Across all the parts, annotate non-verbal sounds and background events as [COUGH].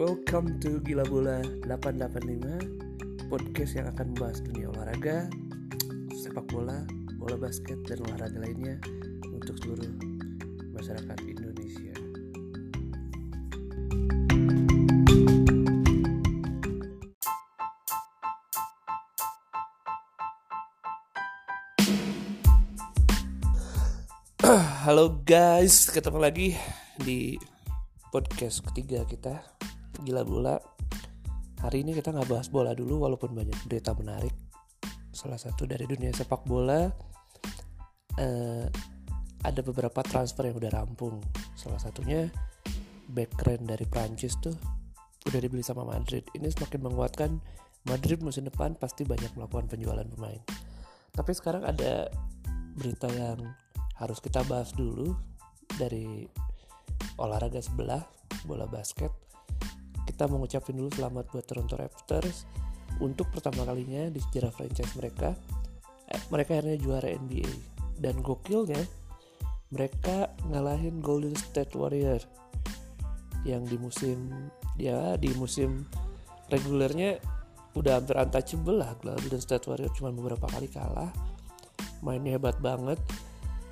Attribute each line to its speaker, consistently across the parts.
Speaker 1: Welcome to Gila Bola 885 Podcast yang akan membahas dunia olahraga Sepak bola, bola basket, dan olahraga lainnya Untuk seluruh masyarakat Indonesia. [CLEARS THROAT] Halo guys, ketemu lagi di podcast ketiga kita Gila Bola Hari ini kita nggak bahas bola dulu walaupun banyak berita menarik. Salah satu dari dunia sepak bola eh, Ada beberapa transfer yang udah rampung. Salah satunya back keren dari Prancis tuh udah dibeli sama Madrid. Ini semakin menguatkan Madrid musim depan pasti banyak melakukan penjualan pemain. Tapi sekarang ada berita yang harus kita bahas dulu dari olahraga sebelah bola basket kita mengucapkan dulu selamat buat Toronto Raptors untuk pertama kalinya di sejarah franchise mereka. Eh, mereka akhirnya juara NBA dan gokilnya mereka ngalahin Golden State Warrior yang di musim ya di musim regulernya udah hampir untouchable lah. Golden State Warrior cuma beberapa kali kalah. Mainnya hebat banget.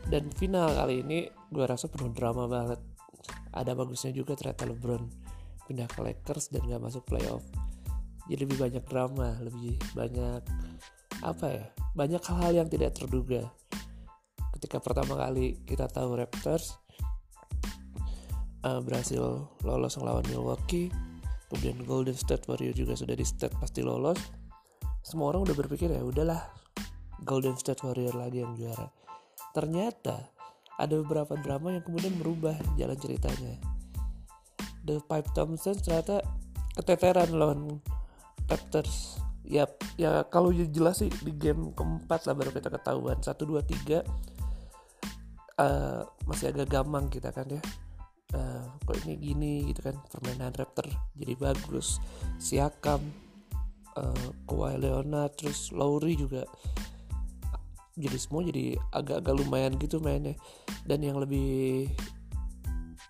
Speaker 1: Dan final kali ini gue rasa penuh drama banget. Ada bagusnya juga ternyata LeBron pindah ke Lakers dan gak masuk playoff. Jadi lebih banyak drama lebih banyak apa ya banyak hal-hal yang tidak terduga. Ketika pertama kali kita tahu Raptors uh, berhasil lolos melawan Milwaukee kemudian Golden State Warrior juga sudah di state pasti lolos semua orang udah berpikir ya udahlah Golden State Warrior lagi yang juara. Ternyata ada beberapa drama yang kemudian merubah jalan ceritanya. The Pipe Thompson ternyata keteteran lawan Raptors. Ya, ya kalau jelas sih di game keempat lah baru kita ketahuan. Satu dua tiga uh, masih agak gampang kita kan ya. Uh, kok ini gini gitu kan permainan Raptor jadi bagus Siakam uh, Kawhi Leonard terus Lowry juga jadi semua jadi agak-agak lumayan gitu mainnya dan yang lebih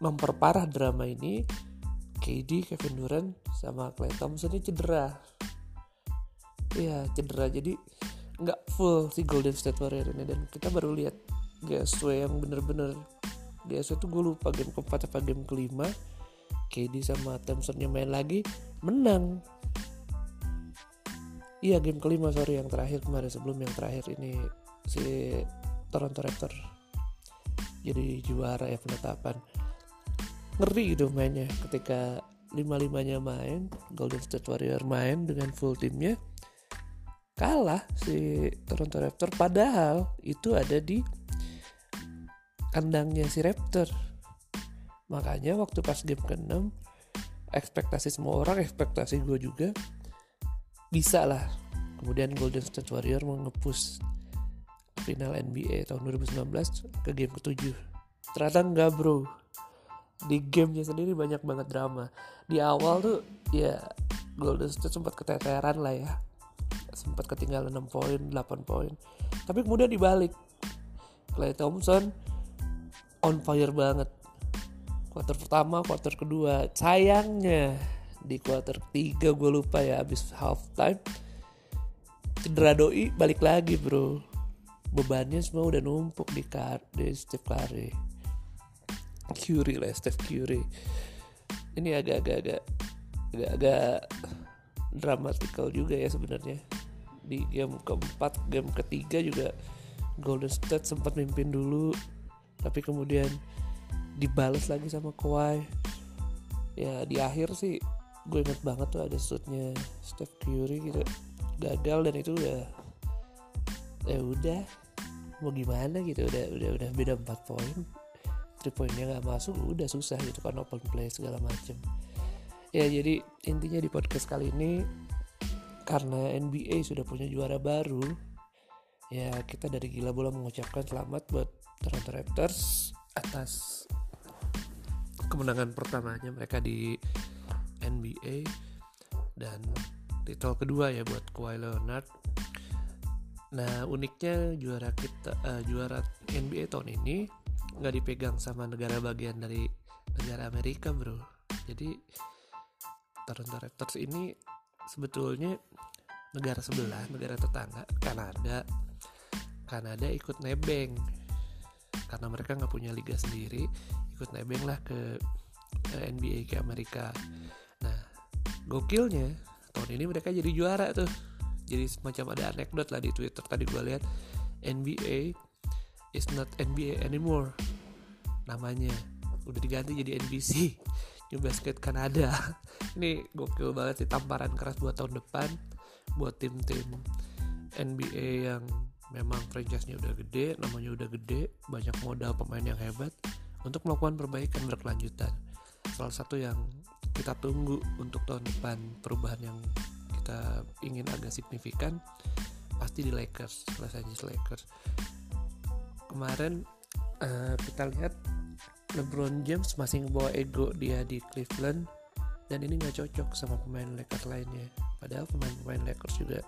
Speaker 1: memperparah drama ini KD, Kevin Durant sama Klay Thompson ini cedera. Iya cedera. Jadi nggak full si Golden State Warrior ini. Dan kita baru lihat GSW yang bener-bener GSW itu gue lupa game keempat apa game kelima. KD sama Thompsonnya main lagi menang. Iya game kelima sorry yang terakhir kemarin sebelum yang terakhir ini si Toronto Raptor jadi juara ya penetapan ngeri gitu mainnya. Ketika lima limanya main Golden State Warrior main dengan full timnya kalah si Toronto Raptor. Padahal itu ada di kandangnya si Raptor. Makanya waktu pas game ke-6 ekspektasi semua orang ekspektasi gue juga bisa lah. Kemudian Golden State Warrior mengepus final NBA tahun 2019 ke game ke-7 ternyata enggak bro di gamenya sendiri banyak banget drama. Di awal tuh ya Golden State sempat keteteran lah ya. Sempat ketinggalan 6 poin 8 poin. Tapi kemudian dibalik. Clay Thompson on fire banget. Quarter pertama quarter kedua. Sayangnya di quarter ketiga gue lupa ya abis half time cedera doi balik lagi bro. Bebannya semua udah numpuk di kar di Steve Curry Curry lah Steve Curry ini agak-agak agak-agak dramatikal juga ya sebenarnya. Di game keempat game ketiga juga Golden State sempat mimpin dulu tapi kemudian dibalas lagi sama Kawhi. Ya di akhir sih gue inget banget tuh ada shootnya Steph Curry gitu. Gagal dan itu udah ya udah mau gimana gitu udah udah udah beda 4 poin 3 poinnya nggak masuk udah susah gitu kan open play segala macem. Ya jadi intinya di podcast kali ini karena NBA sudah punya juara baru ya kita dari gila bola mengucapkan selamat buat Toronto Raptors atas kemenangan pertamanya mereka di NBA dan titel kedua ya buat Kawhi Leonard. Nah uniknya juara kita uh, juara NBA tahun ini nggak dipegang sama negara bagian dari negara Amerika bro. Jadi Toronto Raptors ini sebetulnya negara sebelah, negara tetangga, Kanada. Kanada ikut nebeng karena mereka nggak punya liga sendiri, ikut nebeng lah ke NBA ke Amerika. Nah, gokilnya tahun ini mereka jadi juara tuh. Jadi semacam ada anekdot lah di Twitter tadi gue lihat NBA is not NBA anymore namanya. Udah diganti jadi NBC [LAUGHS] New Basket Kanada. [LAUGHS] Ini gokil banget sih tamparan keras buat tahun depan buat tim-tim NBA yang memang franchise-nya udah gede namanya udah gede banyak modal pemain yang hebat untuk melakukan perbaikan berkelanjutan. Salah satu yang kita tunggu untuk tahun depan perubahan yang kita ingin agak signifikan pasti di Lakers Los Angeles Lakers. Kemarin uh, kita lihat LeBron James masih ngebawa ego dia di Cleveland dan ini nggak cocok sama pemain Lakers lainnya. Padahal pemain-pemain Lakers juga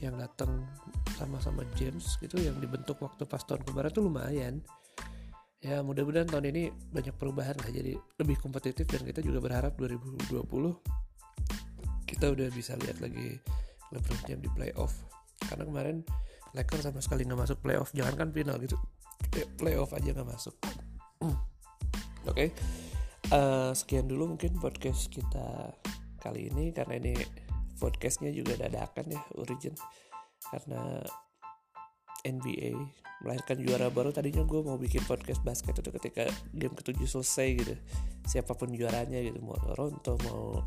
Speaker 1: yang datang sama-sama James gitu yang dibentuk waktu pas tahun kemarin tuh lumayan. Ya mudah-mudahan tahun ini banyak perubahan lah jadi lebih kompetitif dan kita juga berharap 2020 kita udah bisa lihat lagi LeBron James di playoff. Karena kemarin Lakers sama sekali nggak masuk playoff jangan kan final gitu playoff aja nggak masuk [CLEARS THROAT] oke okay. uh, eh, sekian dulu mungkin podcast kita kali ini karena ini podcastnya juga dadakan ya origin karena NBA melahirkan juara baru tadinya gue mau bikin podcast basket itu ketika game ketujuh selesai gitu siapa pun juaranya gitu mau Toronto mau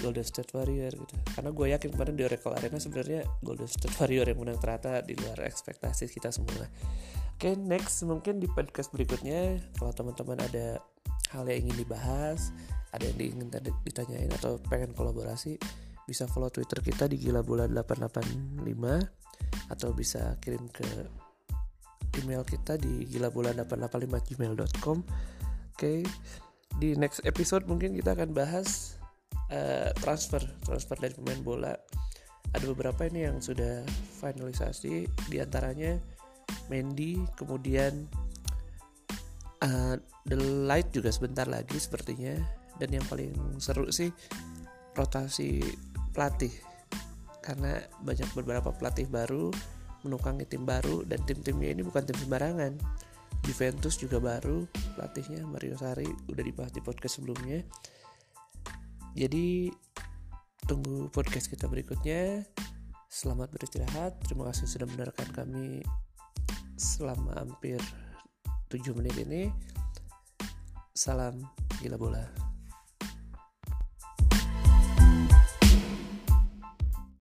Speaker 1: Golden State Warrior gitu karena gue yakin kemarin di Oracle Arena sebenarnya Golden State Warrior yang menang ternyata di luar ekspektasi kita semua Oke, okay, next mungkin di podcast berikutnya kalau teman-teman ada hal yang ingin dibahas, ada yang ingin ditanyain atau pengen kolaborasi, bisa follow Twitter kita di gila bulan 885 atau bisa kirim ke email kita di gila bulan 885 gmail.com. Oke, okay. di next episode mungkin kita akan bahas uh, transfer, transfer dari pemain bola. Ada beberapa ini yang sudah finalisasi, di antaranya Mandy kemudian uh, The Light juga sebentar lagi sepertinya. Dan yang paling seru sih rotasi pelatih. Karena banyak beberapa pelatih baru menukangi tim baru dan tim-timnya ini bukan tim sembarangan. Juventus juga baru pelatihnya Mario Sari udah dibahas di podcast sebelumnya jadi tunggu podcast kita berikutnya. Selamat beristirahat. Terima kasih sudah mendengarkan kami selama hampir 7 menit ini. Salam gila bola